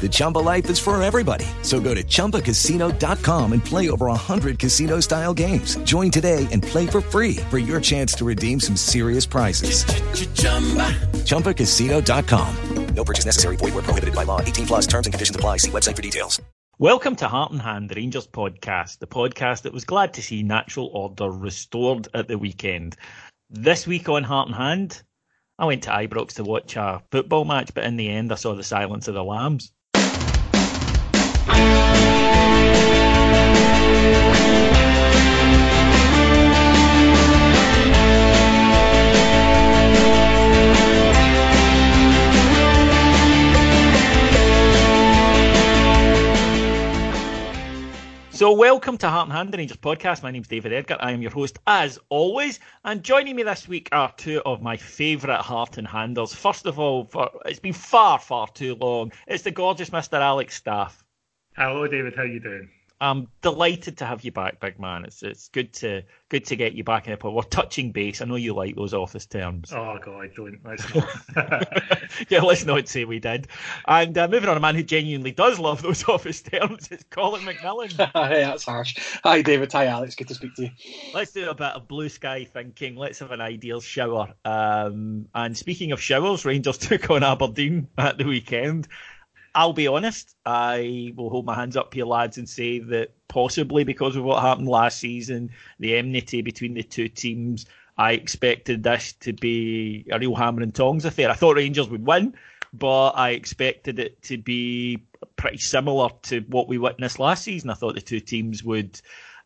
The Chumba life is for everybody. So go to ChumbaCasino.com and play over 100 casino-style games. Join today and play for free for your chance to redeem some serious prizes. ChumbaCasino.com. No purchase necessary. Void were prohibited by law. 18 plus terms and conditions apply. See website for details. Welcome to Heart and Hand, the Rangers podcast, the podcast that was glad to see natural order restored at the weekend. This week on Heart and Hand, I went to Ibrox to watch a football match, but in the end, I saw the Silence of the Lambs. So, welcome to Heart and Hand, Rangers podcast. My name's David Edgar. I am your host, as always. And joining me this week are two of my favourite Heart and Handers. First of all, for, it's been far, far too long. It's the gorgeous Mr. Alex Staff. Hello, David. How are you doing? I'm delighted to have you back, big man. It's it's good to good to get you back in the pod. We're touching base. I know you like those office terms. Oh God, I don't let's not. yeah, let's not say we did. And uh, moving on, a man who genuinely does love those office terms is Colin McMillan. hey, that's harsh. Hi, David. Hi, Alex. Good to speak to you. Let's do a bit of blue sky thinking. Let's have an ideal shower. Um, and speaking of showers, Rangers took on Aberdeen at the weekend. I'll be honest, I will hold my hands up here, lads, and say that possibly because of what happened last season, the enmity between the two teams, I expected this to be a real hammer and tongs affair. I thought Rangers would win, but I expected it to be pretty similar to what we witnessed last season. I thought the two teams would.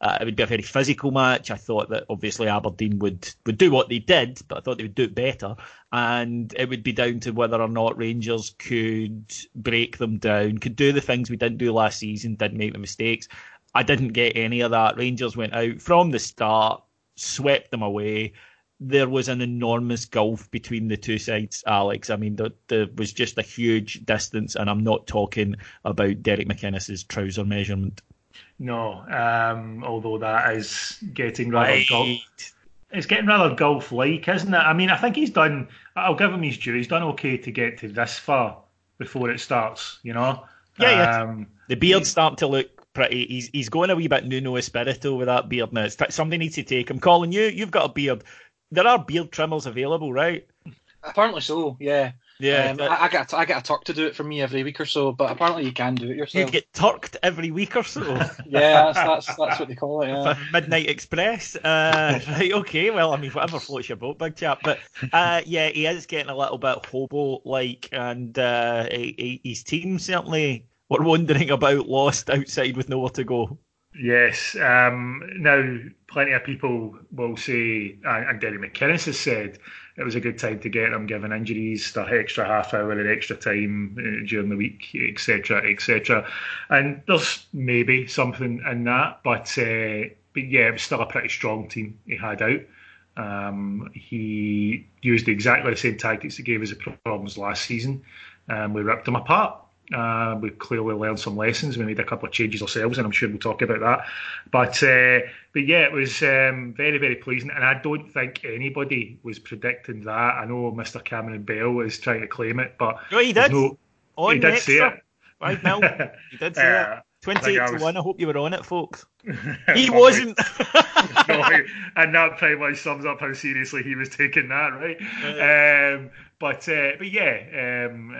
Uh, it would be a very physical match. I thought that obviously Aberdeen would, would do what they did, but I thought they would do it better. And it would be down to whether or not Rangers could break them down, could do the things we didn't do last season, didn't make the mistakes. I didn't get any of that. Rangers went out from the start, swept them away. There was an enormous gulf between the two sides, Alex. I mean, there, there was just a huge distance, and I'm not talking about Derek McInnes's trouser measurement. No, um, although that is getting rather golf. It's getting rather golf-like, isn't it? I mean, I think he's done. I'll give him his due. He's done okay to get to this far before it starts. You know. Yeah, yeah. Um, The beard's starting to look pretty. He's he's going a wee bit Nuno Espirito with that beard now. It's t- somebody needs to take him. Colin, you you've got a beard. There are beard trimmers available, right? Apparently so. Yeah. Yeah. Um, but I, I get I get a tuck to do it for me every week or so, but apparently you can do it yourself. you get turked every week or so. Yeah, that's, that's that's what they call it. Yeah. Midnight Express. Uh, right, okay. Well, I mean, whatever floats your boat, big chap. But uh, yeah, he is getting a little bit hobo-like, and uh, he, he- his team certainly were wondering about, lost outside with nowhere to go. Yes. Um, now, plenty of people will say, and and Derek McInnes has said, it was a good time to get them, given injuries, the extra half hour and extra time uh, during the week, etc., etc. And there's maybe something in that, but uh, but yeah, it was still a pretty strong team he had out. Um, he used exactly the same tactics that gave us the problems last season. Um, we ripped them apart. Uh, we clearly learned some lessons. We made a couple of changes ourselves, and I'm sure we'll talk about that. But uh, but yeah, it was um, very very pleasing, and I don't think anybody was predicting that. I know Mr. Cameron Bell is trying to claim it, but No, he did. No, On he did say it. Right nil. You did say Uh, that. Twenty-eight I to one. I hope you were on it, folks. He wasn't. no, and that pretty much sums up how seriously he was taking that, right? Um, but uh, but yeah, um,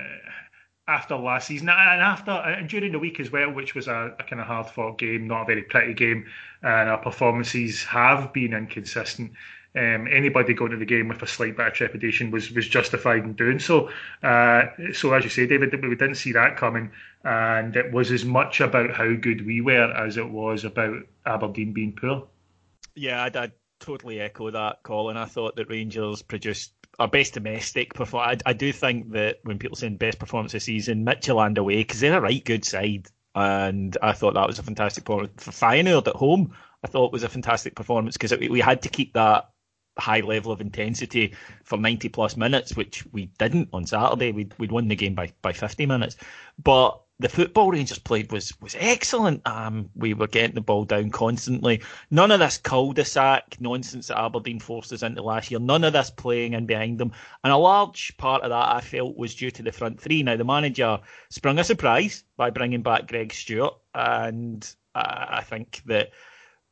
after last season and after and during the week as well, which was a, a kind of hard fought game, not a very pretty game, and our performances have been inconsistent. Um, anybody going to the game with a slight bit of trepidation was was justified in doing so. Uh, so as you say, David, we didn't see that coming, and it was as much about how good we were as it was about Aberdeen being poor. Yeah, I'd, I'd totally echo that, Colin. I thought that Rangers produced our best domestic performance. I, I do think that when people say best performance this season, Midtjylland away, because they're a right good side. And I thought that was a fantastic performance. For Feyenoord at home, I thought it was a fantastic performance because we had to keep that high level of intensity for 90 plus minutes, which we didn't on Saturday. We'd, we'd won the game by, by 50 minutes. But the football Rangers played was was excellent. Um, we were getting the ball down constantly. None of this cul-de-sac nonsense that Aberdeen forced us into last year. None of this playing in behind them. And a large part of that I felt was due to the front three. Now the manager sprung a surprise by bringing back Greg Stewart, and uh, I think that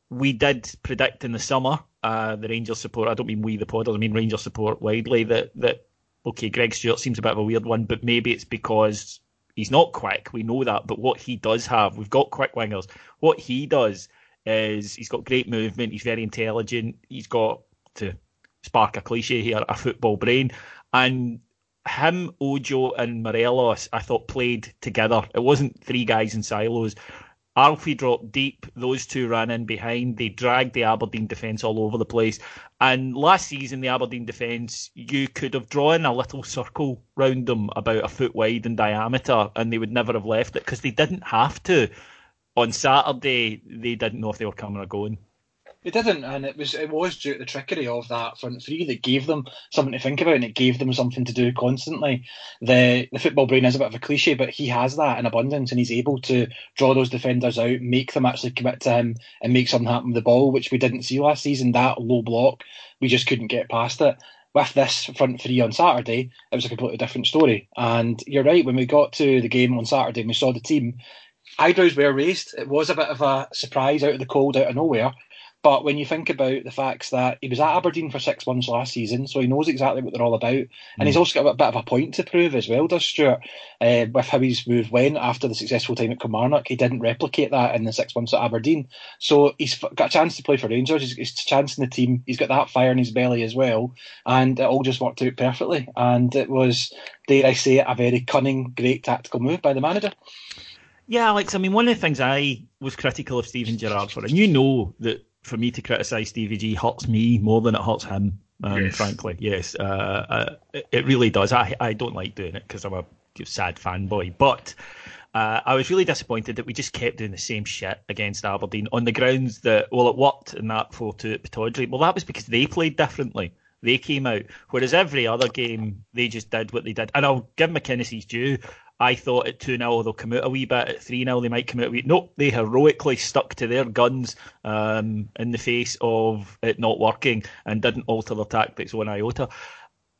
we did predict in the summer uh, the Rangers support. I don't mean we the podders. I mean Rangers support widely that that okay, Greg Stewart seems a bit of a weird one, but maybe it's because he's not quick. We know that, but what he does have, we've got quick wingers. What he does is he's got great movement. He's very intelligent. He's got to spark a cliche here, a football brain, and him, Ojo, and Morelos, I thought played together. It wasn't three guys in silos. Alfie dropped deep. Those two ran in behind. They dragged the Aberdeen defence all over the place. And last season, the Aberdeen defence, you could have drawn a little circle round them about a foot wide in diameter, and they would never have left it because they didn't have to. On Saturday, they didn't know if they were coming or going. They didn't, and it was it was due to the trickery of that front three that gave them something to think about, and it gave them something to do constantly. The the football brain is a bit of a cliche, but he has that in abundance, and he's able to draw those defenders out, make them actually commit to him, and make something happen with the ball, which we didn't see last season. That low block, we just couldn't get past it. With this front three on Saturday, it was a completely different story. And you're right, when we got to the game on Saturday and we saw the team, eyebrows were raised. It was a bit of a surprise out of the cold, out of nowhere. But when you think about the facts that he was at Aberdeen for six months last season, so he knows exactly what they're all about, and he's also got a bit of a point to prove as well, does Stewart? Uh, with how his move went after the successful time at Kilmarnock, he didn't replicate that in the six months at Aberdeen. So he's got a chance to play for Rangers. He's, he's a chance in the team. He's got that fire in his belly as well, and it all just worked out perfectly. And it was, dare I say, it, a very cunning, great tactical move by the manager. Yeah, Alex. I mean, one of the things I was critical of Steven Gerrard for, and you know that for me to criticise Stevie G hurts me more than it hurts him. Um, Yes. Frankly, yes, uh, uh, it- really does. I I don't like doing it because I'm a sad fanboy, but. Uh, I was really disappointed that we just kept doing the same shit against Aberdeen on the grounds that, well, it worked in that 4 2 at Pittodrie. Well, that was because they played differently. They came out. Whereas every other game, they just did what they did. And I'll give McInnes his due. I thought at 2 0 they'll come out a wee bit. At 3 0 they might come out a wee Nope, they heroically stuck to their guns um, in the face of it not working and didn't alter their tactics one iota.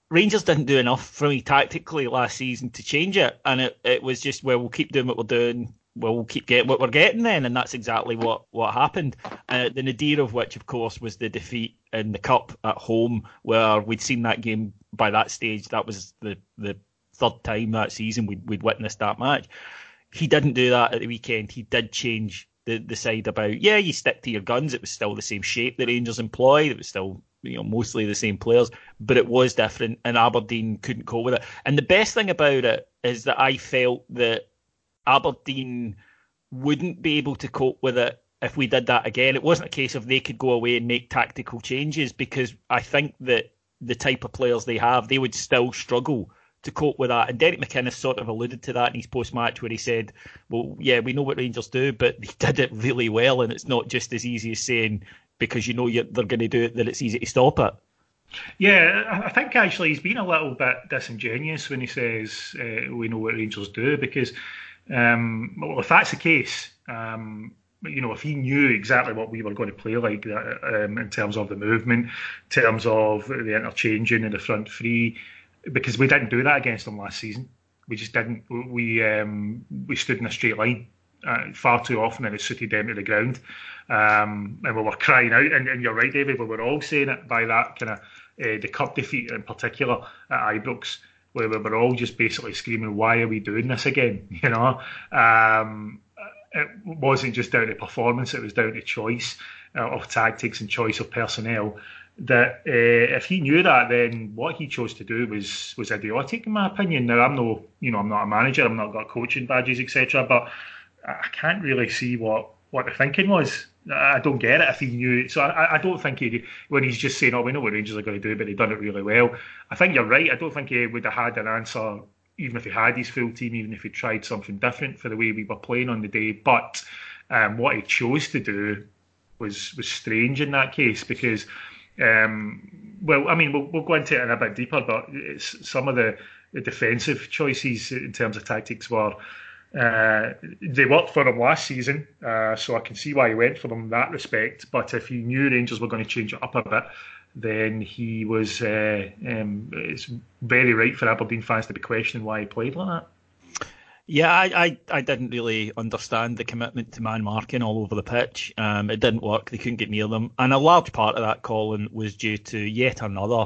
Rangers didn't do enough for me tactically last season to change it, and it, it was just well we'll keep doing what we're doing, well we'll keep getting what we're getting then, and that's exactly what what happened. Uh, the nadir of which, of course, was the defeat in the cup at home, where we'd seen that game by that stage. That was the the third time that season we'd we'd witnessed that match. He didn't do that at the weekend. He did change the the side about yeah, you stick to your guns. It was still the same shape the Rangers employed. It was still you know mostly the same players, but it was different, and Aberdeen couldn't cope with it. And the best thing about it is that I felt that Aberdeen wouldn't be able to cope with it if we did that again. It wasn't a case of they could go away and make tactical changes because I think that the type of players they have, they would still struggle to cope with that. And Derek McInnes sort of alluded to that in his post match where he said, Well, yeah, we know what Rangers do, but they did it really well, and it's not just as easy as saying because you know they're going to do it that it's easy to stop it. Yeah, I- think actually he's been a little bit disingenuous when he says uh, we know what Rangers do because, um, well, if that's the case, um, you know, if he knew exactly what we were going to play like that, um, in terms of the movement, in terms of the interchanging in the front three, because we didn't do that against them last season. we just didn't. We um, we stood in a straight line uh, far too often, and it suited them to the ground. Um, and we were crying out, and, and, you're right, David. We were all saying it by that kind of uh, the cup defeat in particular at Ibrox, where we were all just basically screaming, "Why are we doing this again?" You know, um, it wasn't just down to performance; it was down to choice uh, of tactics and choice of personnel that uh, if he knew that, then what he chose to do was was idiotic, in my opinion. Now I'm no, you know, I'm not a manager, I'm not got coaching badges, etc. But I can't really see what what the thinking was. I don't get it if he knew. So I, I don't think he when he's just saying, "Oh, we know what Rangers are going to do," but they've done it really well. I think you're right. I don't think he would have had an answer even if he had his full team, even if he tried something different for the way we were playing on the day. But um, what he chose to do was was strange in that case because um, well, I mean, we'll, we'll go into it in a bit deeper, but some of the, the defensive choices in terms of tactics were uh, they worked for him last season, uh, so I can see why he went for them in that respect. But if he knew Rangers were going to change it up a bit, then he was. Uh, um, it's very right for Aberdeen fans to be questioning why he played like that. Yeah, I, I, I, didn't really understand the commitment to man marking all over the pitch. Um, it didn't work. They couldn't get near them. And a large part of that, Colin, was due to yet another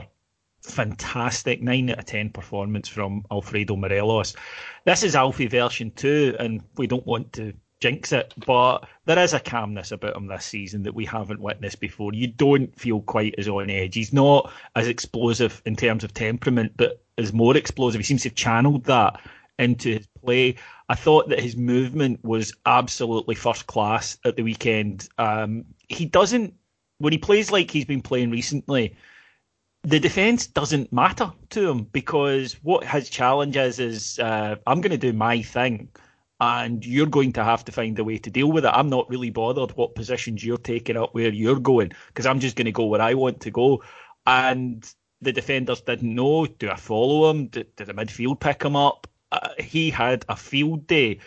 fantastic 9 out of 10 performance from Alfredo Morelos. This is Alfie version 2, and we don't want to jinx it, but there is a calmness about him this season that we haven't witnessed before. You don't feel quite as on edge. He's not as explosive in terms of temperament, but is more explosive. He seems to have channeled that into his play. I thought that his movement was absolutely first class at the weekend. Um, he doesn't, when he plays like he's been playing recently, the defence doesn't matter to him because what his challenge is is uh, I'm going to do my thing and you're going to have to find a way to deal with it. I'm not really bothered what positions you're taking up where you're going because I'm just going to go where I want to go. And the defenders didn't know. Do I follow him? Did, did the midfield pick him up? Uh, he had a field day.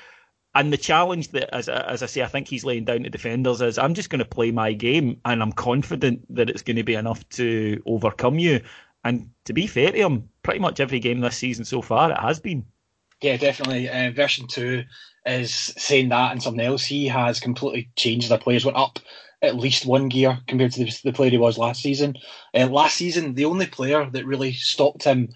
And the challenge that, as, as I say, I think he's laying down to defenders is I'm just going to play my game and I'm confident that it's going to be enough to overcome you. And to be fair to him, pretty much every game this season so far, it has been. Yeah, definitely. Uh, version two is saying that and something else. He has completely changed. The players went up at least one gear compared to the, the player he was last season. Uh, last season, the only player that really stopped him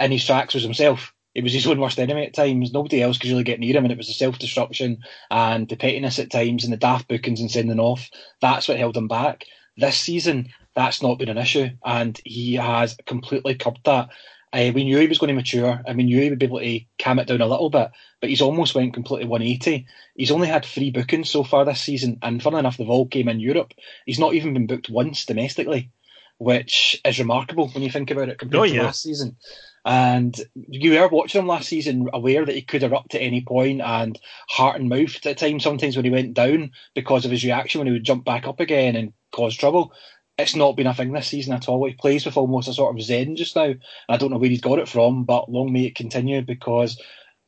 in his tracks was himself it was his own worst enemy at times. Nobody else could really get near him, and it was the self destruction and the pettiness at times and the daft bookings and sending off. That's what held him back. This season, that's not been an issue, and he has completely curbed that. Uh, we knew he was going to mature, and we knew he would be able to calm it down a little bit, but he's almost went completely 180. He's only had three bookings so far this season, and funnily enough, they've all came in Europe. He's not even been booked once domestically, which is remarkable when you think about it compared oh, yeah. to last season. And you were watching him last season, aware that he could erupt at any point and heart and mouth at times sometimes when he went down because of his reaction when he would jump back up again and cause trouble. It's not been a thing this season at all. He plays with almost a sort of zen just now. I don't know where he's got it from, but long may it continue because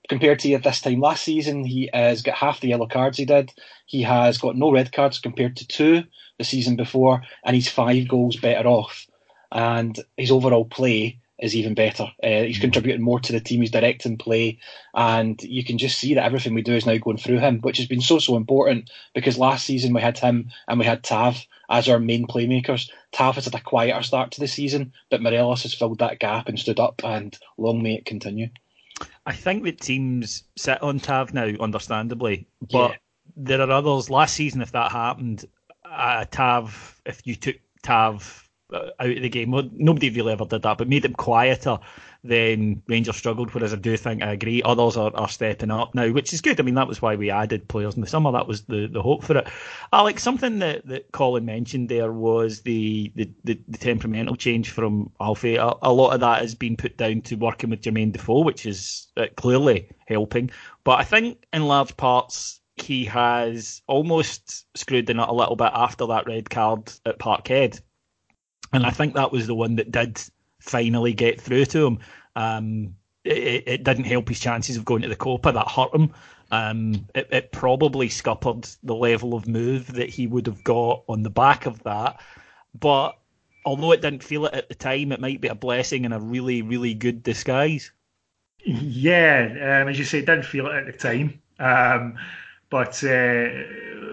compared to this time last season, he has got half the yellow cards he did. He has got no red cards compared to two the season before, and he's five goals better off. And his overall play is even better. Uh, he's mm. contributing more to the team. He's directing play, and you can just see that everything we do is now going through him, which has been so so important. Because last season we had him and we had Tav as our main playmakers. Tav has had a quieter start to the season, but Morelos has filled that gap and stood up, and long may it continue. I think that teams sit on Tav now, understandably, but yeah. there are others. Last season, if that happened, uh, Tav, if you took Tav out of the game. Nobody really ever did that, but made them quieter. Then Rangers struggled. Whereas I do think I agree, others are, are stepping up now, which is good. I mean, that was why we added players in the summer. That was the, the hope for it. Alex, something that, that Colin mentioned there was the the, the, the temperamental change from Alfie. A, a, lot of that has been put down to working with Jermaine Defoe, which is uh, clearly helping. But I think in large parts he has almost screwed the nut a little bit after that red card at Parkhead and I think that was the one that did finally get through to him. Um, it, it, didn't help his chances of going to the Copa. That hurt him. Um, it, it, probably scuppered the level of move that he would have got on the back of that. But although it didn't feel it at the time, it might be a blessing and a really, really good disguise. Yeah, um, as you say, it didn't feel it at the time. Um, but uh,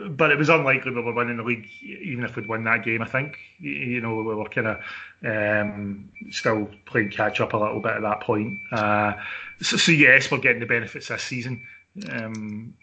but it was unlikely we were winning the league, even if we'd won that game. I think you know we were kind of um, still playing catch up a little bit at that point. Uh, so, so, yes, we're getting the benefits this season. Um,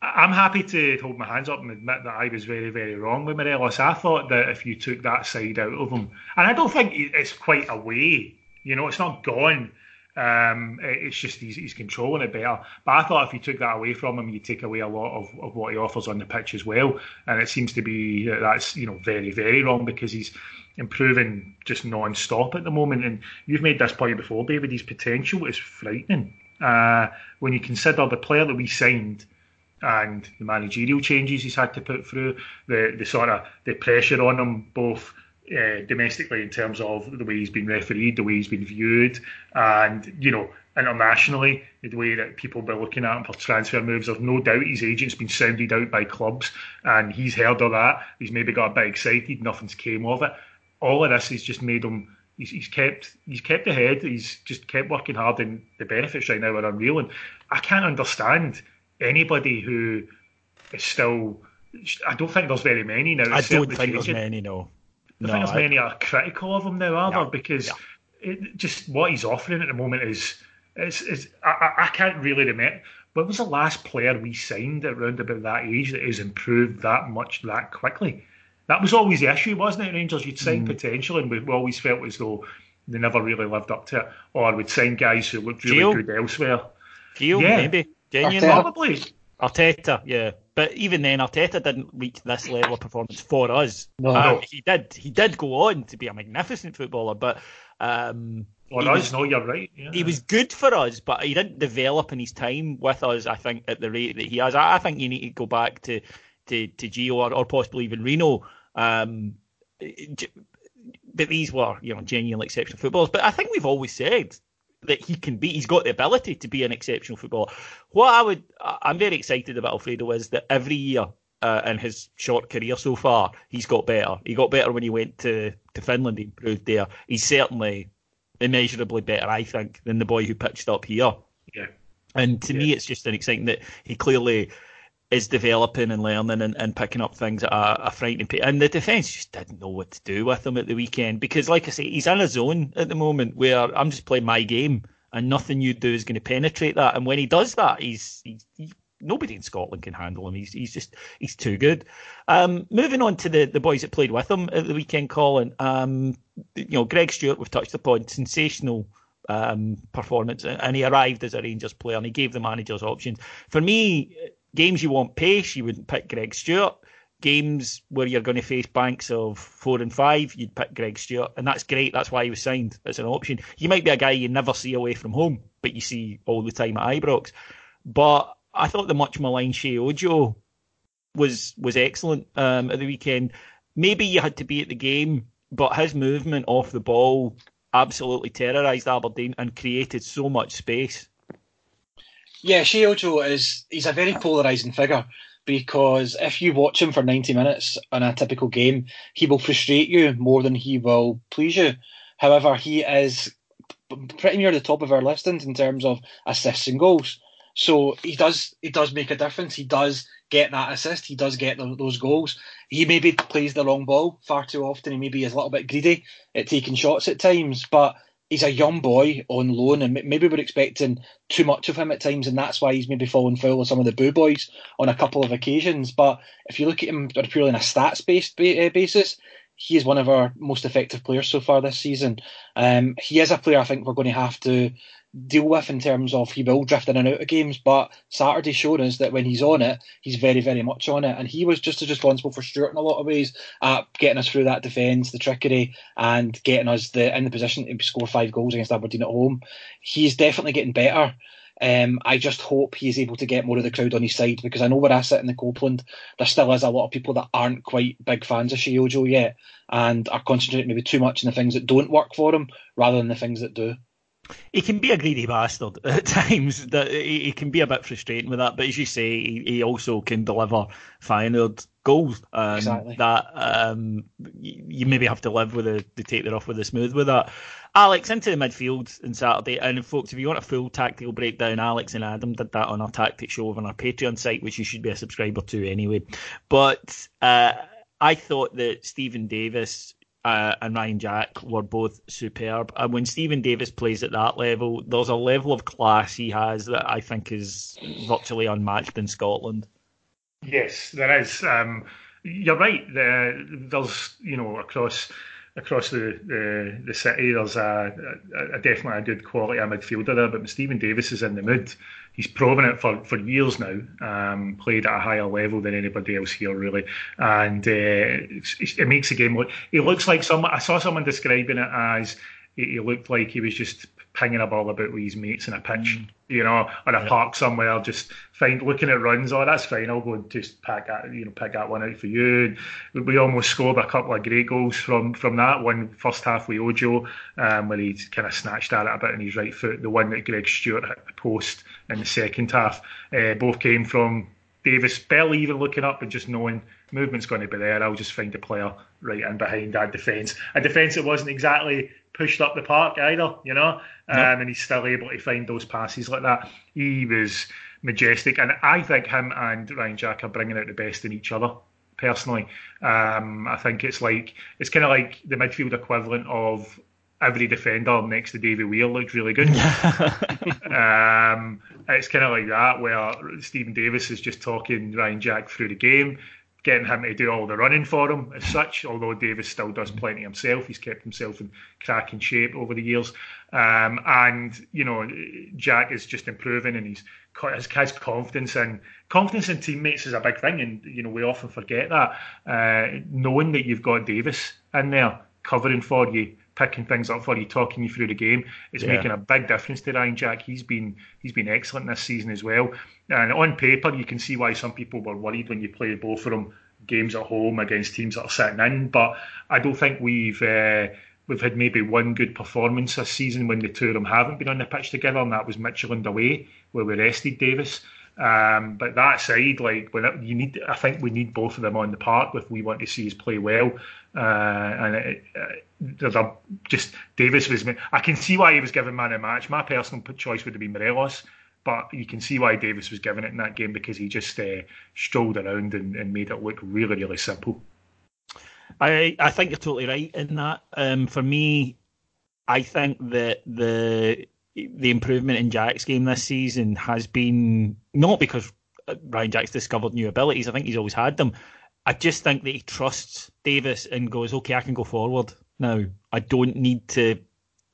I'm happy to hold my hands up and admit that I was very, very wrong with Morelos. I thought that if you took that side out of him, and I don't think it's quite away, you know, it's not gone um, it's just he's, he's, controlling it better. But I thought if you took that away from him, you take away a lot of, of what he offers on the pitch as well. And it seems to be that's you know very very wrong because he's improving just non-stop at the moment. And you've made this point before, David. His potential is frightening uh, when you consider the player that we signed and the managerial changes he's had to put through, the the sort of the pressure on him both uh, domestically in terms of the way he's been refereed, the way he's been viewed, and you know internationally the way that people be looking at him for transfer moves. There's no doubt his agent's been sounded out by clubs, and he's heard of that. He's maybe got a bit excited. Nothing's came of it. All of this has just made him. He's, he's kept he's kept ahead. He's just kept working hard, and the benefits right now are unreal. And I can't understand anybody who is still. I don't think there's very many now. I don't think there's many. No I no, think I... many are critical of him now, are yeah, there? Because yeah. it, just what he's offering at the moment is, is, is I, I can't really remember. When was the last player we signed around about that age that has improved that much that quickly? That was always the issue, wasn't it? Rangers, you'd sign mm. potential, and we always felt as though they never really lived up to it, or we'd sign guys who looked really Gio? good elsewhere. Gio, yeah. maybe. Genuinely. Probably. Arteta, yeah. But even then, Arteta didn't reach this level of performance for us. No, no. he did. He did go on to be a magnificent footballer, but um, for us, was, no, you're right. Yeah. He was good for us, but he didn't develop in his time with us. I think at the rate that he has. I, I think you need to go back to to, to Gio or, or possibly even Rino. Um, but these were, you know, genuinely exceptional footballers. But I think we've always said that he can be. He's got the ability to be an exceptional footballer. What I would, I'm very excited about Alfredo is that every year uh, in his short career so far, he's got better. He got better when he went to, to Finland. He improved there. He's certainly immeasurably better, I think, than the boy who pitched up here. Yeah. And to yeah. me, it's just an exciting that he clearly is developing and learning and, and picking up things at a, a frightening pace. And the defence just didn't know what to do with him at the weekend because, like I say, he's in a zone at the moment where I'm just playing my game and nothing you do is going to penetrate that. And when he does that, he's, he's he, nobody in Scotland can handle him. He's he's just he's too good. Um, moving on to the, the boys that played with him at the weekend, Colin. Um, you know, Greg Stewart, we've touched upon, sensational um, performance, and he arrived as a Rangers player and he gave the managers options. For me, games you want pace, you wouldn't pick Greg Stewart. Games where you're going to face banks of four and five, you'd pick Greg Stewart, and that's great. That's why he was signed as an option. He might be a guy you never see away from home, but you see all the time at Ibrox. But I thought the much maligned Sheyi Ojo was was excellent um, at the weekend. Maybe you had to be at the game, but his movement off the ball absolutely terrorised Aberdeen and created so much space. Yeah, Sheyi Ojo is he's a very polarising figure because if you watch him for 90 minutes in a typical game, he will frustrate you more than he will please you. However, he is pretty near the top of our listings in terms of assists and goals. So he does he does make a difference. He does get that assist. He does get the, those goals. He maybe plays the long ball far too often. He maybe is a little bit greedy at taking shots at times, but he's a young boy on loan, and maybe we're expecting too much of him at times, and that's why he's maybe fallen foul of some of the boo boys on a couple of occasions. But if you look at him purely on a stats based eh, basis, he is one of our most effective players so far this season. Um, he is a player I think we're going to have to deal with in terms of he will drift in and out of games. But Saturday showed us that when he's on it, he's very, very much on it. And he was just as responsible for Stewart in a lot of ways at getting us through that defence, the trickery, and getting us the in the position to score five goals against Aberdeen at home. He's definitely getting better. Um, I just hope he's able to get more of the crowd on his side because I know where I sit in the Copland, there still is a lot of people that aren't quite big fans of Sheyi Ojo yet and are concentrating maybe too much on the things that don't work for him rather than the things that do he can be a greedy bastard at times. That he, can be a bit frustrating with that. But as you say, he, also can deliver Feyenoord goals. Um, Exactly. That um, you, you maybe have to live with the, the take the rough with the smooth with that. Alex into the midfield on Saturday, and folks, if you want a full tactical breakdown, Alex and Adam did that on our tactic show over on our Patreon site, which you should be a subscriber to anyway. But uh, I thought that Stephen Davis uh, and Ryan Jack were both superb. And when Stephen Davis plays at that level, there's a level of class he has that I think is virtually unmatched in Scotland. Yes, there is. Um, you're right. There, there's, you know, across across the, the, the city, there's a, a, a definitely a good quality of midfielder there. But Stephen Davis is in the mood, he's proven it for, for years now. Um, played at a higher level than anybody else here, really, and uh, it, it makes the game look. He looks like someone. I saw someone describing it as he looked like he was just pinging a ball about with his mates in a pitch, you know, on a park somewhere, just find looking at runs. Oh, that's fine. I'll go and just pack that, you know, pick that one out for you. And we almost scored a couple of great goals from from that one first half with Ojo, um, where he kind of snatched at it a bit in his right foot. The one that Greg Stewart hit the post in the second half, uh, both came from Davis barely even looking up and just knowing movement's going to be there. I'll just find a player right in behind that defence. A defence that wasn't exactly pushed up the park either, you know, um, and he's still able to find those passes like that. He was majestic, and I think him and Ryan Jack are bringing out the best in each other. Personally, um, I think it's like it's kind of like the midfield equivalent of every defender next to Davy Weir looked really good. um, it's kind of like that where Stephen Davis is just talking Ryan Jack through the game, getting him to do all the running for him as such. Although Davis still does plenty himself, he's kept himself in cracking shape over the years. Um, and you know, Jack is just improving, and he's has, confidence and confidence in teammates is a big thing, and you know we often forget that. Uh, knowing that you've got Davis in there covering for you, picking things up for you, talking you through the game, is Yeah. making a big difference to Ryan Jack. He's been he's been excellent this season as well. And on paper, you can see why some people were worried when you play both of them games at home against teams that are sitting in. But I don't think we've uh, we've had maybe one good performance this season when the two of them haven't been on the pitch together, and that was Midtjylland away where we rested Davis. Um, but that side, like when it, you need, I think we need both of them on the park if we want to see us play well. Uh, and it, just Davis was. I can see why he was given man of match. My personal choice would have been Morelos, but you can see why Davis was given it in that game because he just uh, strolled around and, and made it look really, really simple. I I think you're totally right in that. Um, for me, I think that the the improvement in Jack's game this season has been not because Ryan Jack's discovered new abilities. I think he's always had them. I just think that he trusts Davis and goes, okay, I can go forward now. I don't need to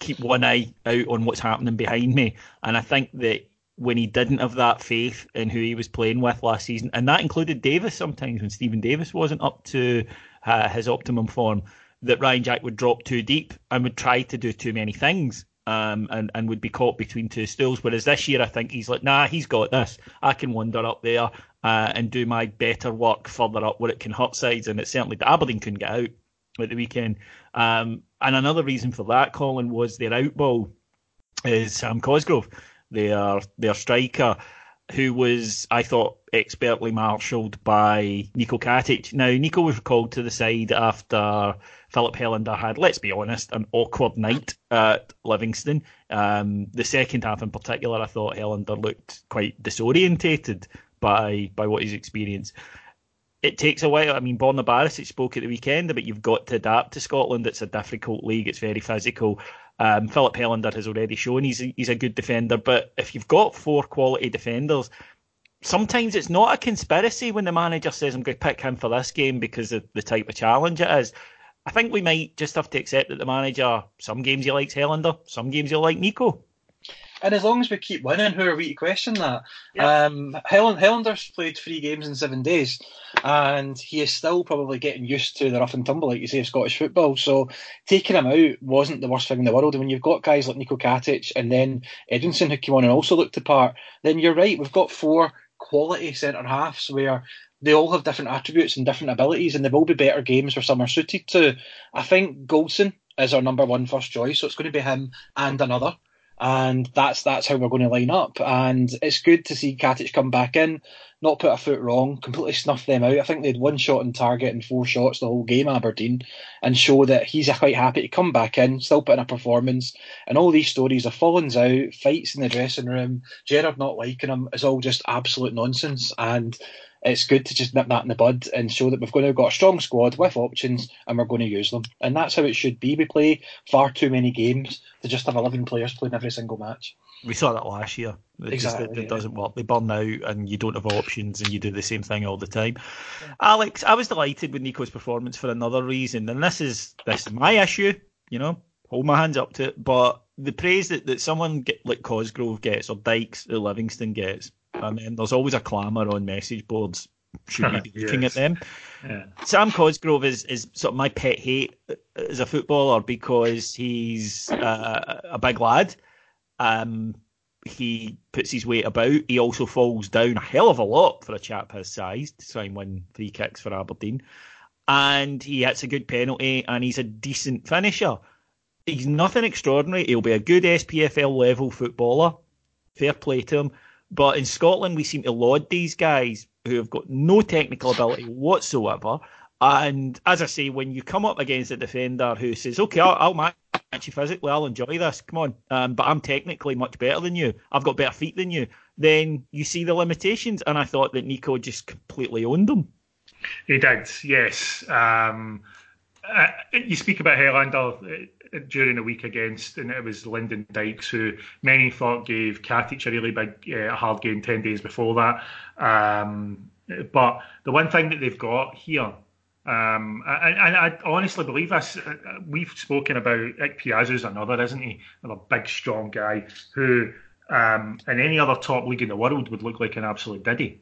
keep one eye out on what's happening behind me. And I think that when he didn't have that faith in who he was playing with last season, and that included Davis sometimes when Stephen Davis wasn't up to uh, his optimum form, that Ryan Jack would drop too deep and would try to do too many things. Um, and, and would be caught between two stools. Whereas this year, I think he's like, nah, he's got this. I can wander up there uh, and do my better work further up where it can hurt sides. And it certainly, Aberdeen couldn't get out at the weekend. Um, and another reason for that, Colin, was their outball is Sam Cosgrove, their their striker, who was, I thought, expertly marshalled by Nico Katic. Now, Nico was called to the side after Filip Helander had, let's be honest, an awkward night at Livingston. Um, the second half in particular, I thought Helander looked quite disorientated by by what he's experienced. It takes a while. I mean, Borna Barisic spoke at the weekend about you've got to adapt to Scotland. It's a difficult league. It's very physical. Um, Filip Helander has already shown he's he's a good defender. But if you've got four quality defenders, sometimes it's not a conspiracy when the manager says I'm going to pick him for this game because of the type of challenge it is. I think we might just have to accept that the manager, some games he likes Helander, some games he'll like Nico. And as long as we keep winning, who are we to question that? Um, Helen, Helander's played three games in seven days, and he is still probably getting used to the rough and tumble, like you say, of Scottish football. So taking him out wasn't the worst thing in the world. And when you've got guys like Nico Katic and then Edmundson who came on and also looked the part, then you're right. We've got four quality centre halves where they all have different attributes and different abilities, and they will be better games where some are suited to. I think Goldson is our number one first choice, so it's going to be him and another. And that's that's how we're going to line up. And it's good to see Katic come back in, not put a foot wrong, completely snuff them out. I think they had one shot on target and four shots the whole game, Aberdeen, and show that he's quite happy to come back in, still put in a performance. And all these stories of fallings out, fights in the dressing room, Gerrard not liking him is all just absolute nonsense. And it's good to just nip that in the bud and show that we've to got a strong squad with options and we're going to use them. And that's how it should be. We play far too many games to just have 11 players playing every single match. We saw that last year. It exactly. Just, it, it doesn't work. They burn out and you don't have options and you do the same thing all the time. Yeah. Alex, I was delighted with Nico's performance for another reason. And this is this is my issue, you know, hold my hands up to it. But the praise that, that someone get, like Cosgrove gets or Dykes or Livingston gets and then there's always a clamour on message boards. Should we be looking yes. at them? Yeah. Sam Cosgrove is, is sort of my pet hate as a footballer because he's uh, a big lad. Um, he puts his weight about. He also falls down a hell of a lot for a chap his size to try and win three kicks for Aberdeen. And he hits a good penalty and he's a decent finisher. He's nothing extraordinary. He'll be a good SPFL level footballer. Fair play to him. But in Scotland, we seem to laud these guys who have got no technical ability whatsoever. And as I say, when you come up against a defender who says, "Okay, I'll, I'll match you physically, I'll enjoy this. Come on, um, but I'm technically much better than you. I've got better feet than you." Then you see the limitations, and I thought that Nico just completely owned them. He did, yes. Um, uh, you speak about Helander during the week against, and it was Lyndon Dykes, who many thought gave Katic a really big, uh, hard game 10 days before that. Um, but the one thing that they've got here, um, and, and, I honestly believe this, uh, we've spoken about Ick Piazza's another, isn't he? Another big, strong guy who, um, in any other top league in the world, would look like an absolute diddy.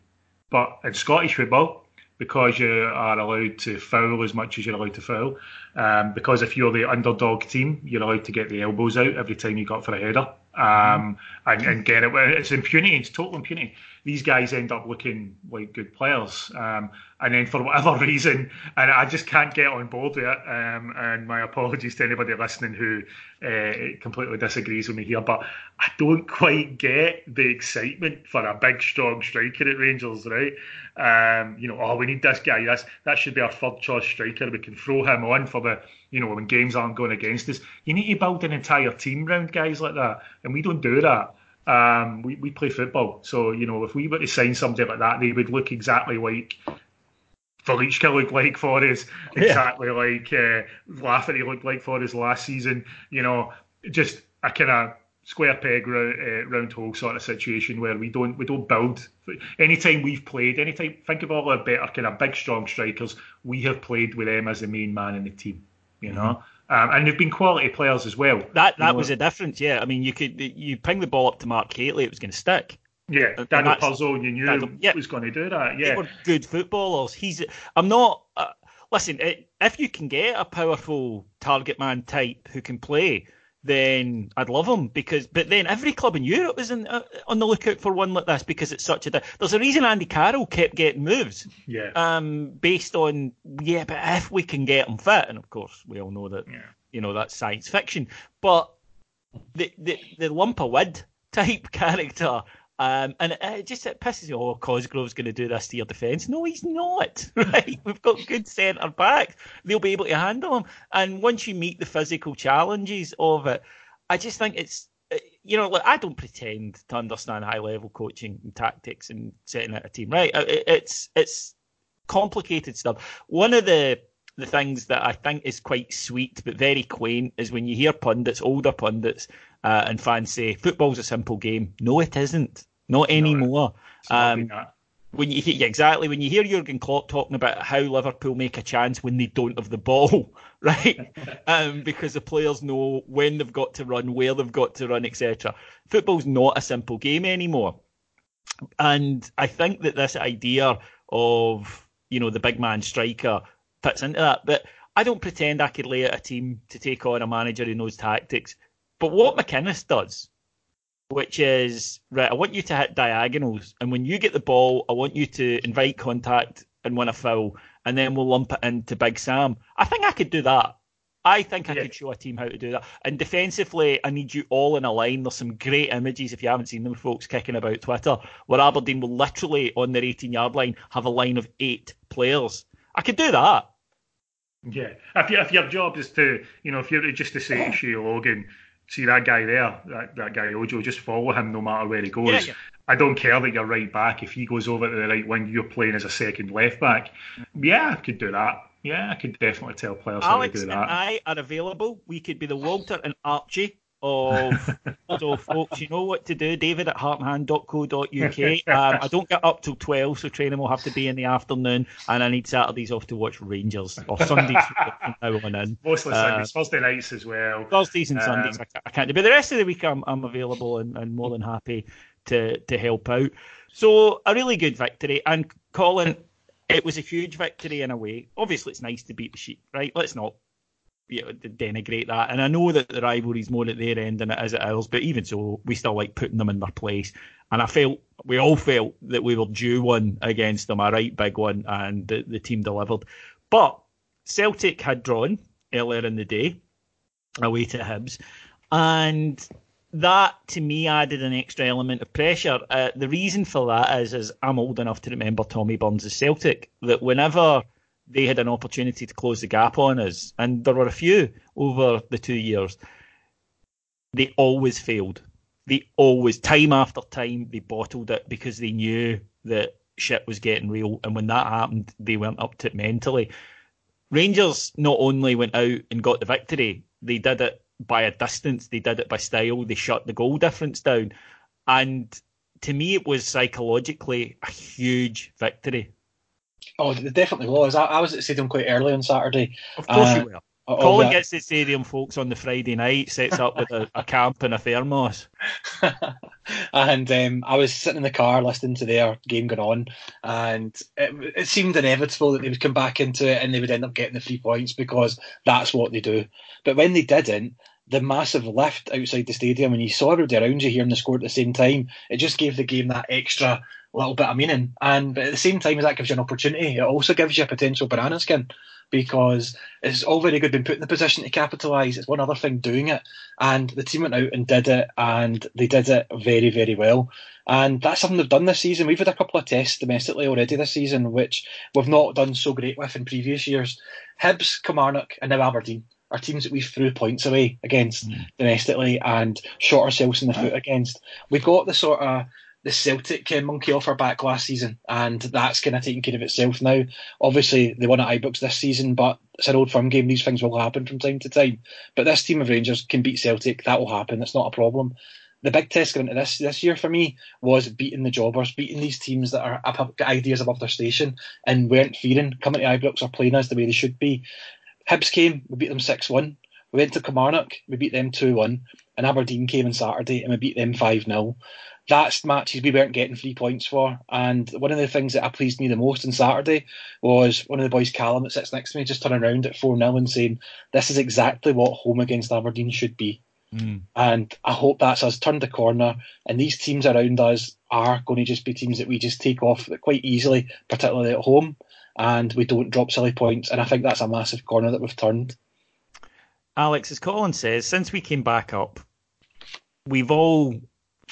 But in Scottish football, because you are allowed to foul as much as you're allowed to foul. Um, because if you're the underdog team, you're allowed to get the elbows out every time you got for a header um, and, and, get it. It's impunity. It's total impunity. These guys end up looking like good players, um, and then for whatever reason, and I just can't get on board with it. Um, and my apologies to anybody listening who uh, completely disagrees with me here, but I don't quite get the excitement for a big, strong striker at Rangers, right? Um, you know, oh, we need this guy. That's that should be our third choice striker. We can throw him on for the, you know, when games aren't going against us. You need to build an entire team around guys like that, and we don't do that. Um, we, we play football. So, you know, if we were to sign somebody like that, they would look exactly like For Velicka looked like for us, exactly yeah. like uh, Lafferty looked like for us last season. You know, just a kind of square peg round, uh, round hole sort of situation where we don't we don't build. Anytime we've played, anytime think of all our better kind of big strong strikers, we have played with them as the main man in the team. You mm-hmm. know, um, and they've been quality players as well. That that was a difference, yeah. I mean, you could you ping the ball up to Mark Hateley, it was going to stick. Yeah, Daniel Puzzle, you knew Daniel, yeah, was going to do that. Yeah, they were good footballers. He's. I'm not. Uh, listen, if you can get a powerful target man type who can play, then I'd love him because. But then every club in Europe is in, uh, on the lookout for one like this because it's such a. There's a reason Andy Carroll kept getting moves. Yeah. Um, based on yeah, but if we can get him fit, and of course we all know that yeah. you know that's science fiction, but the the the lump of wood type character. Um, and it just it pisses me. Oh, Cosgrove's going to do this to your defence. No, he's not. Right? We've got good centre back. They'll be able to handle him. And once you meet the physical challenges of it, I just think it's uh, you know, I don't pretend to understand high level coaching and tactics and setting out a team. Right? Uh, it's it's complicated stuff. One of the the things that I think is quite sweet but very quaint is when you hear pundits, older pundits, uh, and fans say football's a simple game. No, it isn't. Not anymore. No, um, when you hear, exactly when you hear Jurgen Klopp talking about how Liverpool make a chance when they don't have the ball, right? um, because the players know when they've got to run, where they've got to run, etc. Football's not a simple game anymore, and I think that this idea of you know the big man striker fits into that. But I don't pretend I could lay out a team to take on a manager who knows tactics. But what McInnes does which is right. I want you to hit diagonals, and when you get the ball, I want you to invite contact and win a foul, and then we'll lump it into Big Sam. I think I could do that. I think I yeah. could show a team how to do that. And defensively, I need you all in a line. There's some great images, if you haven't seen them, folks, kicking about Twitter, where Aberdeen will literally, on their 18 yard line, have a line of eight players. I could do that. Yeah. If, you, if your job is to, you know, if you're just to say to Shay Logan, see that guy there, that, that guy Ojo, just follow him no matter where he goes. Yeah, yeah. I don't care that you're right back. If he goes over to the right wing, you're playing as a second left back. Yeah, I could do that. Yeah, I could definitely tell players Alex how to do that. Alex and I are available. We could be the Walter and Archie of so folks, you know what to do. David at heartandhand.co.uk. Um, I don't get up till twelve, so training will have to be in the afternoon, and I need Saturdays off to watch Rangers or Sundays from now on in. Mostly uh, Sundays, Thursday nights as well. Thursdays and um, Sundays I, I, can't do, but the rest of the week I'm, I'm available and, and more than happy to to help out. So a really good victory, and Colin it was a huge victory in a way. Obviously, it's nice to beat the sheep, right? Let's not you know, denigrate that. And I know that the rivalry's more at their end than it is at ours, but even so, we still like putting them in their place. And I felt we all felt that we were due one against them, a right big one, and the, the team delivered. But Celtic had drawn earlier in the day away to Hibs, and that to me added an extra element of pressure. Uh, the reason for that is, is I'm old enough to remember Tommy Burns' Celtic. That whenever they had an opportunity to close the gap on us, and there were a few over the two years, they always failed. They always, time after time, they bottled it because they knew that shit was getting real. And when that happened, they weren't up to it mentally. Rangers not only went out and got the victory, they did it by a distance. They did it by style. They shut the goal difference down. And to me, it was psychologically a huge victory. Oh, it definitely was. I, I was at the stadium quite early on Saturday. Of course uh, you were. Oh, Colin gets to the stadium, folks, on the Friday night, sets up with a, a camp and a thermos. and um, I was sitting in the car listening to their game going on, and it, it, seemed inevitable that they would come back into it and they would end up getting the three points because that's what they do. But when they didn't, the massive lift outside the stadium and you saw everybody around you hearing the score at the same time, it just gave the game that extra little bit of meaning. And but at the same time as that gives you an opportunity, it also gives you a potential banana skin because it's all very good being put in the position to capitalise. It's one other thing doing it. And the team went out and did it, and they did it very, very well. And that's something they've done this season. We've had a couple of tests domestically already this season, which we've not done so great with in previous years. Hibs, Kilmarnock, and now Aberdeen are teams that we threw points away against mm. domestically and shot ourselves in the foot against. We've got the sort of the Celtic uh, monkey off our back last season, and that's kind of taking care of itself now. Obviously, they won at Ibrox this season, but it's an old firm game. These things will happen from time to time. But this team of Rangers can beat Celtic. That will happen. It's not a problem. The big test going into this this year for me was beating the jobbers, beating these teams that are have got ideas above their station and weren't fearing coming to Ibrox or playing us the way they should be. Hibs came, we beat them six one. We went to Kilmarnock, we beat them two one, and Aberdeen came on Saturday and we beat them five 0 that's matches we weren't getting three points for. And one of the things that pleased me the most on Saturday was one of the boys, Callum, that sits next to me, just turning around at 4 0 and saying, This is exactly what home against Aberdeen should be. Mm. And I hope that's us turned the corner. And these teams around us are going to just be teams that we just take off quite easily, particularly at home, and we don't drop silly points. And I think that's a massive corner that we've turned. Alex, as Colin says, since we came back up, we've all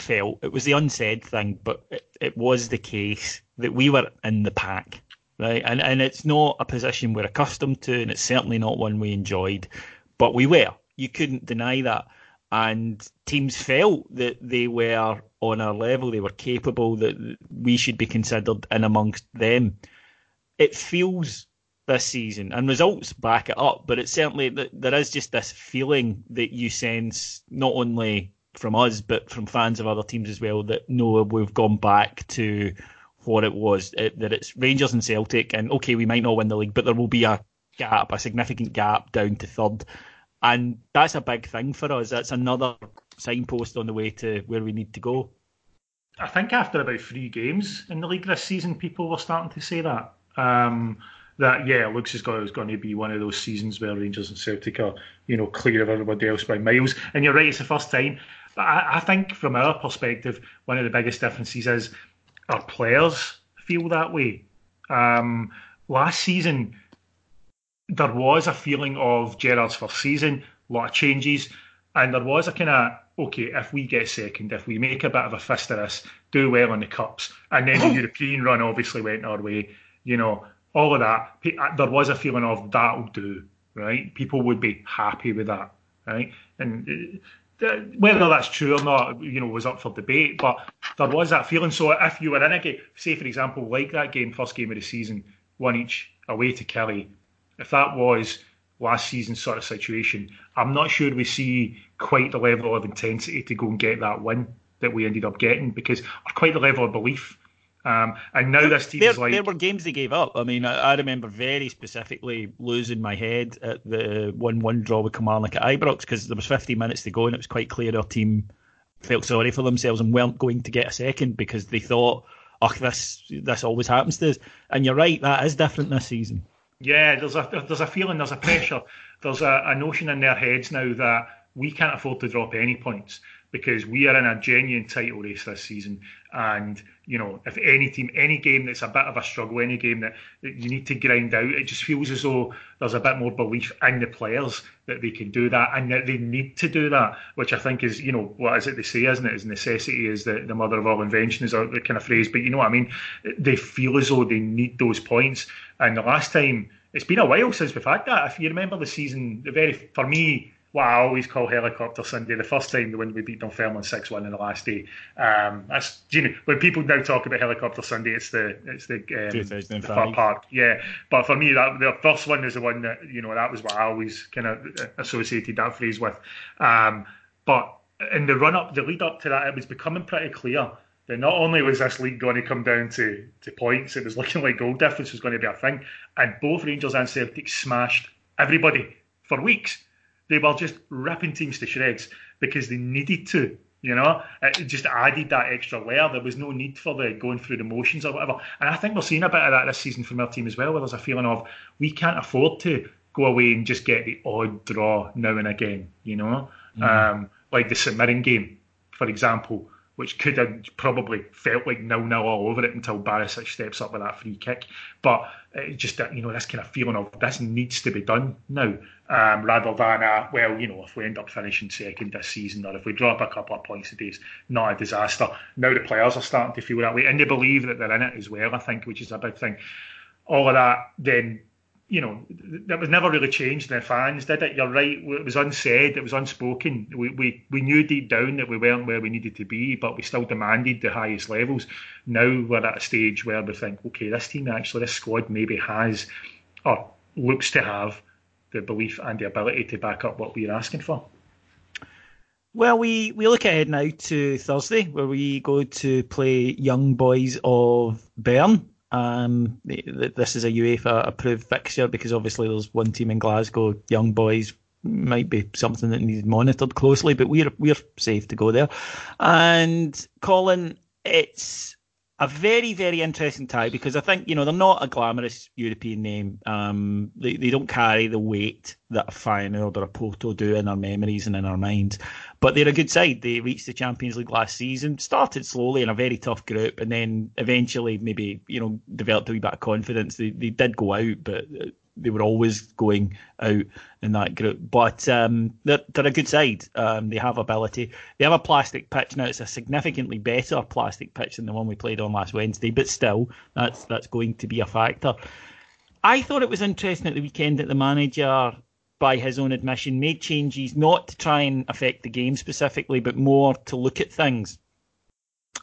felt it was the unsaid thing, but it, it was the case that we were in the pack, right? And and it's not a position we're accustomed to, and it's certainly not one we enjoyed, but we were. You couldn't deny that. And teams felt that they were on our level, they were capable, that we should be considered in amongst them. It feels this season, and results back it up, but it's certainly that there is just this feeling that you sense not only from us, but from fans of other teams as well, that no, we've gone back to what it was. It, that it's Rangers and Celtic, and okay, we might not win the league, but there will be a gap, a significant gap down to third, and that's a big thing for us. That's another signpost on the way to where we need to go. I think after about three games in the league this season, people were starting to say that. Um, that yeah, it looks as though it's going to be one of those seasons where Rangers and Celtic are, you know, clear of everybody else by miles. And you're right, it's the first time. But I, I think from our perspective, one of the biggest differences is our players feel that way. Um, last season, there was a feeling of Gerrard's first season, a lot of changes, and there was a kind of okay, if we get second, if we make a bit of a fist of this, do well in the cups, and then the European run obviously went our way, you know, all of that. Uh, there was a feeling of that'll do, right? People would be happy with that, right? And uh, whether that's true or not, you know, was up for debate. But there was that feeling. So if you were in a game, say for example, like that game, first game of the season, one each away to Killie, if that was last season sort of situation, I'm not sure we see quite the level of intensity to go and get that win that we ended up getting because or quite the level of belief um, and now this team there, is like there were games they gave up. I mean, I, I, remember very specifically losing my head at the one-one draw with Kilmarnock at Ibrox because there was 15 minutes to go and it was quite clear our team felt sorry for themselves and weren't going to get a second because they thought, "Oh, this this always happens to us." And you're right, that is different this season. Yeah, there's a there's a feeling, there's a pressure, there's a, a notion in their heads now that we can't afford to drop any points because we are in a genuine title race this season. And, you know, if any team, any game that's a bit of a struggle, any game that, you need to grind out, it just feels as though there's a bit more belief in the players that they can do that and that they need to do that, which I think is, you know, what is it they say, isn't it? Is necessity is the, the mother of all invention, is the kind of phrase. But you know what I mean? They feel as though they need those points. And the last time, it's been a while since we've had that. If you remember the season, the very, for me, what I always call helicopter Sunday. The first time the when we beat Dunfermline six one in the last day. Um, that's you know when people now talk about helicopter Sunday, it's the it's the, um, the Fir Park. Yeah, but for me that the first one is the one that you know that was what I always kind of associated that phrase with. Um, but in the run up, the lead up to that, it was becoming pretty clear that not only was this league going to come down to, to points, it was looking like goal difference was going to be a thing. And both Rangers and Celtic smashed everybody for weeks they were just ripping teams to shreds because they needed to. You know, it just added that extra layer. There was no need for the going through the motions or whatever. And I think we're seeing a bit of that this season from our team as well, where there's a feeling of we can't afford to go away and just get the odd draw now and again. You know, mm. um, like the St Mirren game, for example which could have probably felt like nil nil all over it until Barisic steps up with that free kick. But it just that you know this kind of feeling of this needs to be done now, um, rather than well you know if we end up finishing second this season or if we drop a couple of points today, it's not a disaster. Now the players are starting to feel that way and they believe that they're in it as well. I think, which is a big thing. All of that then you know, that was never really changed the fans, did it? You're right. It was unsaid. It was unspoken. We, we we knew deep down that we weren't where we needed to be, but we still demanded the highest levels. Now we're at a stage where we think, okay, this team actually, this squad maybe has, or looks to have, the belief and the ability to back up what we're asking for. Well, we, we look ahead now to Thursday, where we go to play Young Boys of Bern. Um, this is a UEFA approved fixture because obviously there's one team in Glasgow, young boys, might be something that needs monitored closely, but we're we're safe to go there. And Colin, it's a very, very interesting tie because I think, you know, they're not a glamorous European name. Um, they, they don't carry the weight that a Feyenoord or a Porto do in our memories and in our minds. But they're a good side. They reached the Champions League last season, started slowly in a very tough group, and then eventually maybe, you know, developed a wee bit of confidence. They, they did go out, but they were always going out in that group. But um, they're, they're a good side. Um, they have ability. They have a plastic pitch now. It's a significantly better plastic pitch than the one we played on last Wednesday, but still, that's that's going to be a factor. I thought it was interesting at the weekend that the manager, by his own admission, made changes not to try and affect the game specifically, but more to look at things.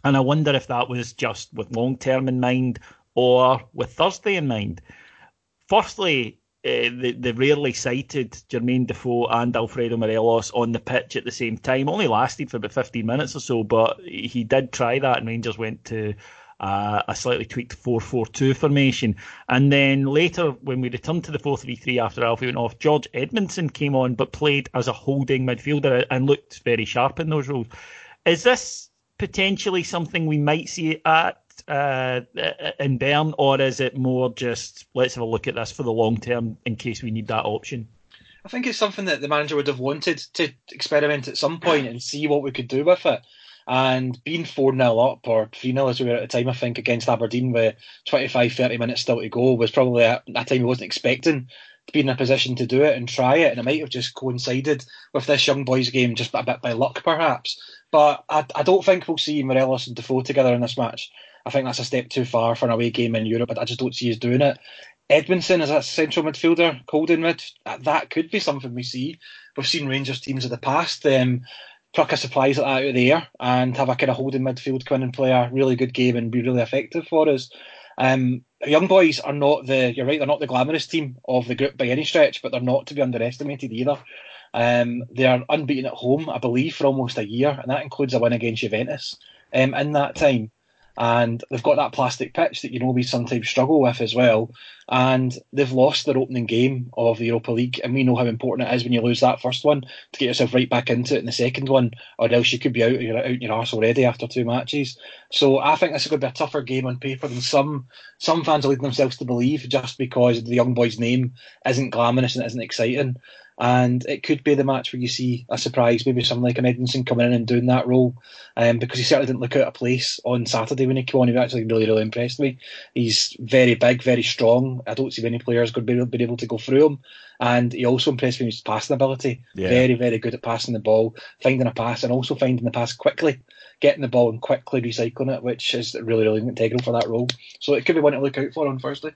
And I wonder if that was just with long term in mind or with Thursday in mind. Firstly, uh, the, the rarely cited Jermaine Defoe and Alfredo Morelos on the pitch at the same time only lasted for about 15 minutes or so, but he did try that, and Rangers went to uh, a slightly tweaked 4 4 2 formation. And then later, when we returned to the 4 3 3 after Alfie went off, George Edmundson came on but played as a holding midfielder and looked very sharp in those roles. Is this potentially something we might see at uh, in Bern, or is it more just let's have a look at this for the long term in case we need that option? I think it's something that the manager would have wanted to experiment at some point and see what we could do with it. And being 4 0 up, or 3 0 as we were at the time, I think, against Aberdeen with 25, 30 minutes still to go, was probably a, a time he wasn't expecting to be in a position to do it and try it, and it might have just coincided with this young boys game just a bit by luck, perhaps. But I, I don't think we'll see Morelos and Defoe together in this match. I think that's a step too far for an away game in Europe. But I just don't see us doing it. Edmundson as a central midfielder, holding mid, that could be something we see. We've seen Rangers teams of the past um, pluck a surprise like that out of the air and have a kind of holding midfield come in and play a really good game and be really effective for us. Um, young boys are not the you're right they're not the glamorous team of the group by any stretch but they're not to be underestimated either um, they are unbeaten at home i believe for almost a year and that includes a win against juventus um, in that time and they've got that plastic pitch that you know we sometimes struggle with as well. And they've lost their opening game of the Europa League, and we know how important it is when you lose that first one to get yourself right back into it in the second one, or else you could be out, you're out in your arse already after two matches. So I think this is going to be a tougher game on paper than some some fans are leading themselves to believe, just because the young boy's name isn't glamorous and isn't exciting and it could be the match where you see a surprise, maybe someone like an Edmundson coming in and doing that role, um, because he certainly didn't look out of place on Saturday when he came on. He actually really, really impressed me. He's very big, very strong. I don't see many players going to be able to go through him, and he also impressed me with his passing ability. Yeah. Very, very good at passing the ball, finding a pass, and also finding the pass quickly, getting the ball and quickly recycling it, which is really, really integral for that role. So it could be one to look out for on Thursday.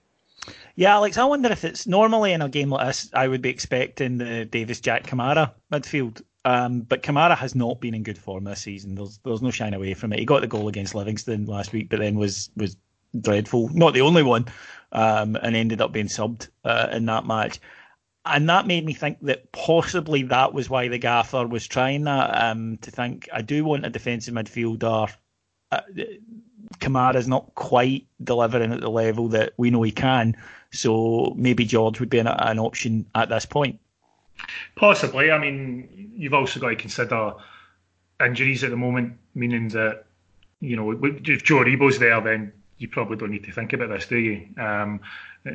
Yeah, Alex, I wonder if it's normally in a game like this, I would be expecting the Davis Jack Kamara midfield. Um, but Kamara has not been in good form this season. There's there's no shine away from it. He got the goal against Livingston last week, but then was was dreadful. Not the only one, um, and ended up being subbed uh, in that match. And that made me think that possibly that was why the gaffer was trying that. Um, to think I do want a defensive midfielder. Uh, Kamara's not quite delivering at the level that we know he can. So maybe George would be an, an option at this point. Possibly. I mean, you've also got to consider injuries at the moment, meaning that you know if Joe Aribo's there, then you probably don't need to think about this, do you? Um, uh,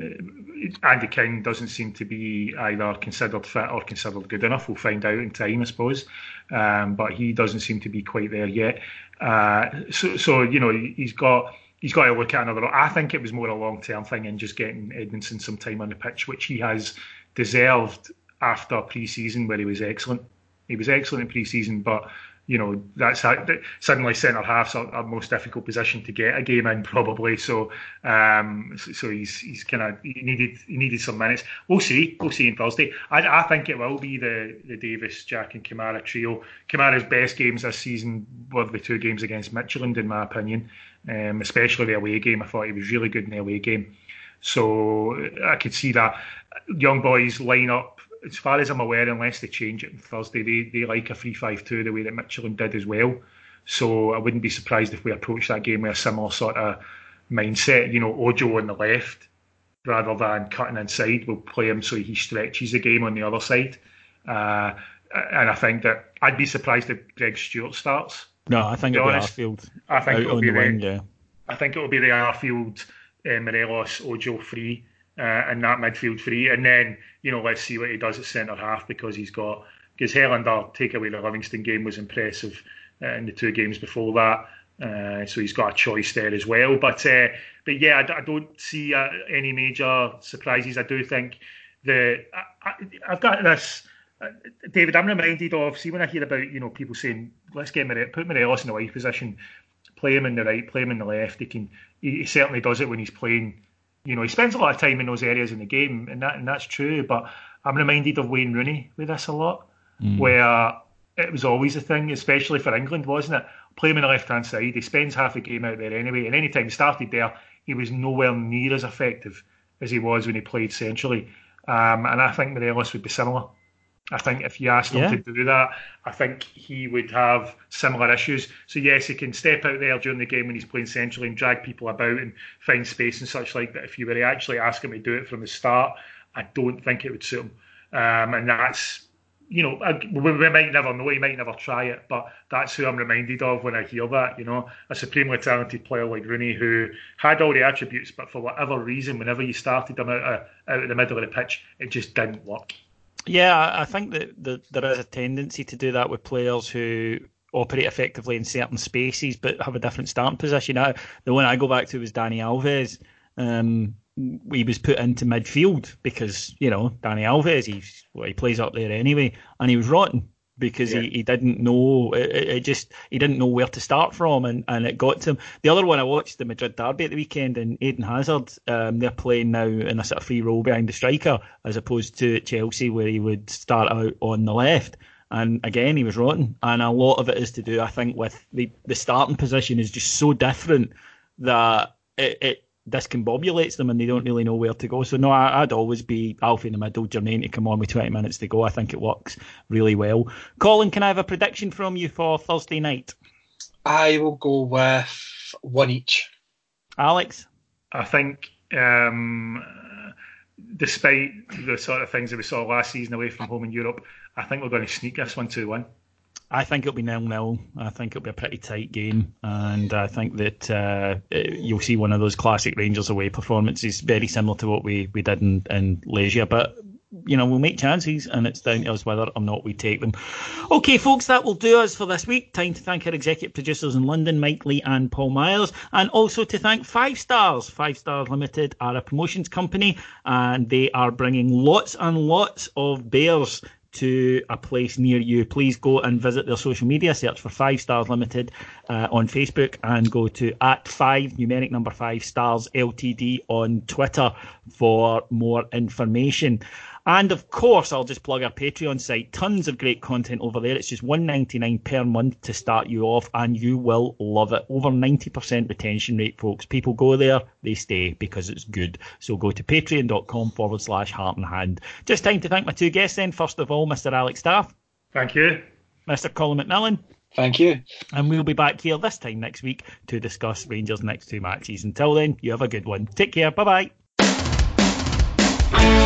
Andy King doesn't seem to be either considered fit or considered good enough. We'll find out in time, I suppose. Um, but he doesn't seem to be quite there yet. Uh, so, so you know, he's got he's got to look at another. I think it was more a long term thing and just getting Edmundson some time on the pitch, which he has deserved after pre season where he was excellent. He was excellent in pre season, but you know that's suddenly centre half's a, our, most difficult position to get a game in probably. So um, so he's he's kind of he needed he needed some minutes. We'll see. We'll see on Thursday. I, I think it will be the the Davis, Jack, and Kamara trio. Kamara's best games this season were the two games against Midtjylland, in my opinion, um, especially the away game. I thought he was really good in the away game. So I could see that young boys line up as far as I'm aware, unless they change it on Thursday, they, they like a 3 5 2 the way that Midtjylland did as well. So I wouldn't be surprised if we approach that game with a similar sort of mindset. You know, Ojo on the left rather than cutting inside. We'll play him so he stretches the game on the other side. Uh, and I think that I'd be surprised if Greg Stewart starts. No, I think it'll be Arfield. I think it'll be the, wing, yeah. I think it'll be the Arfield, uh, Morelos, Ojo free uh, and that midfield three. And then, you know, let's see what he does at centre half because he's got, because Helander, take away the Livingston game, was impressive uh, in the two games before that. Uh, so he's got a choice there as well. But uh, but yeah, I, I don't see uh, any major surprises. I do think the I, have got this. Uh, David, I'm reminded of see when I hear about you know people saying let's get Morelos, put Morelos in the wide position, play him in the right, play him in the left. He can he, he certainly does it when he's playing you know, he spends a lot of time in those areas in the game, and that and that's true. But I'm reminded of Wayne Rooney with this a lot, mm. where it was always a thing, especially for England, wasn't it? Play him on the left hand side. He spends half the game out there anyway, and any time he started there, he was nowhere near as effective as he was when he played centrally. Um, and I think Morelos would be similar. I think if you asked him yeah. to do that, I think he would have similar issues. So yes, he can step out there during the game when he's playing centrally and drag people about and find space and such like. But if you were to actually ask him to do it from the start, I don't think it would suit him. Um, and that's, you know, we, we might never know. He might never try it, but that's who I'm reminded of when I hear that. You know, a supremely talented player like Rooney who had all the attributes, but for whatever reason, whenever you started him out of, out of the middle of the pitch, it just didn't work. Yeah, I think that, that there is a tendency to do that with players who operate effectively in certain spaces but have a different starting position. Now, the one I go back to was Dani Alves. Um, he was put into midfield because you know Dani Alves, he's well, he plays up there anyway, and he was rotten because yeah. he, he didn't know it, it, just he didn't know where to start from and, and it got to him. The other one I watched the Madrid derby at the weekend and Eden Hazard um, they're playing now in a sort of free role behind the striker as opposed to Chelsea where he would start out on the left. And again, he was rotten. And a lot of it is to do, I think, with the, the starting position is just so different that it, it discombobulates them and they don't really know where to go. So no, I, would always be Alfie in the middle, Jermaine to come on with 20 minutes to go. I think it works really well. Colin, can I have a prediction from you for Thursday night? I will go with one each. Alex? I think um, despite the sort of things that we saw last season away from home in Europe, I think we're going to sneak this one 2 1. I think it'll be nil nil. I think it'll be a pretty tight game, and I think that uh, you'll see one of those classic Rangers away performances, very similar to what we, we did in, in Legia. But you know, we'll make chances, and it's down to us whether or not we take them. Okay, folks, that will do us for this week. Time to thank our executive producers in London, Mike Lee and Paul Myers, and also to thank Five Stars. Five Stars Limited are a promotions company, and they are bringing lots and lots of bears to a place near you, please go and visit their social media. Search for Five Stars Limited uh, on Facebook and go to at five numeric number five stars Ltd on Twitter for more information. And of course, I'll just plug our Patreon site. Tons of great content over there. It's just one ninety nine per month to start you off, and you will love it. Over 90% retention rate, folks. People go there, they stay because it's good. So go to patreon.com forward slash heart and hand. Just time to thank my two guests then. First of all, Mr. Alex Staff. Thank you. Mr. Colin McMillan. Thank you. And we'll be back here this time next week to discuss Rangers' next two matches. Until then, you have a good one. Take care. Bye bye.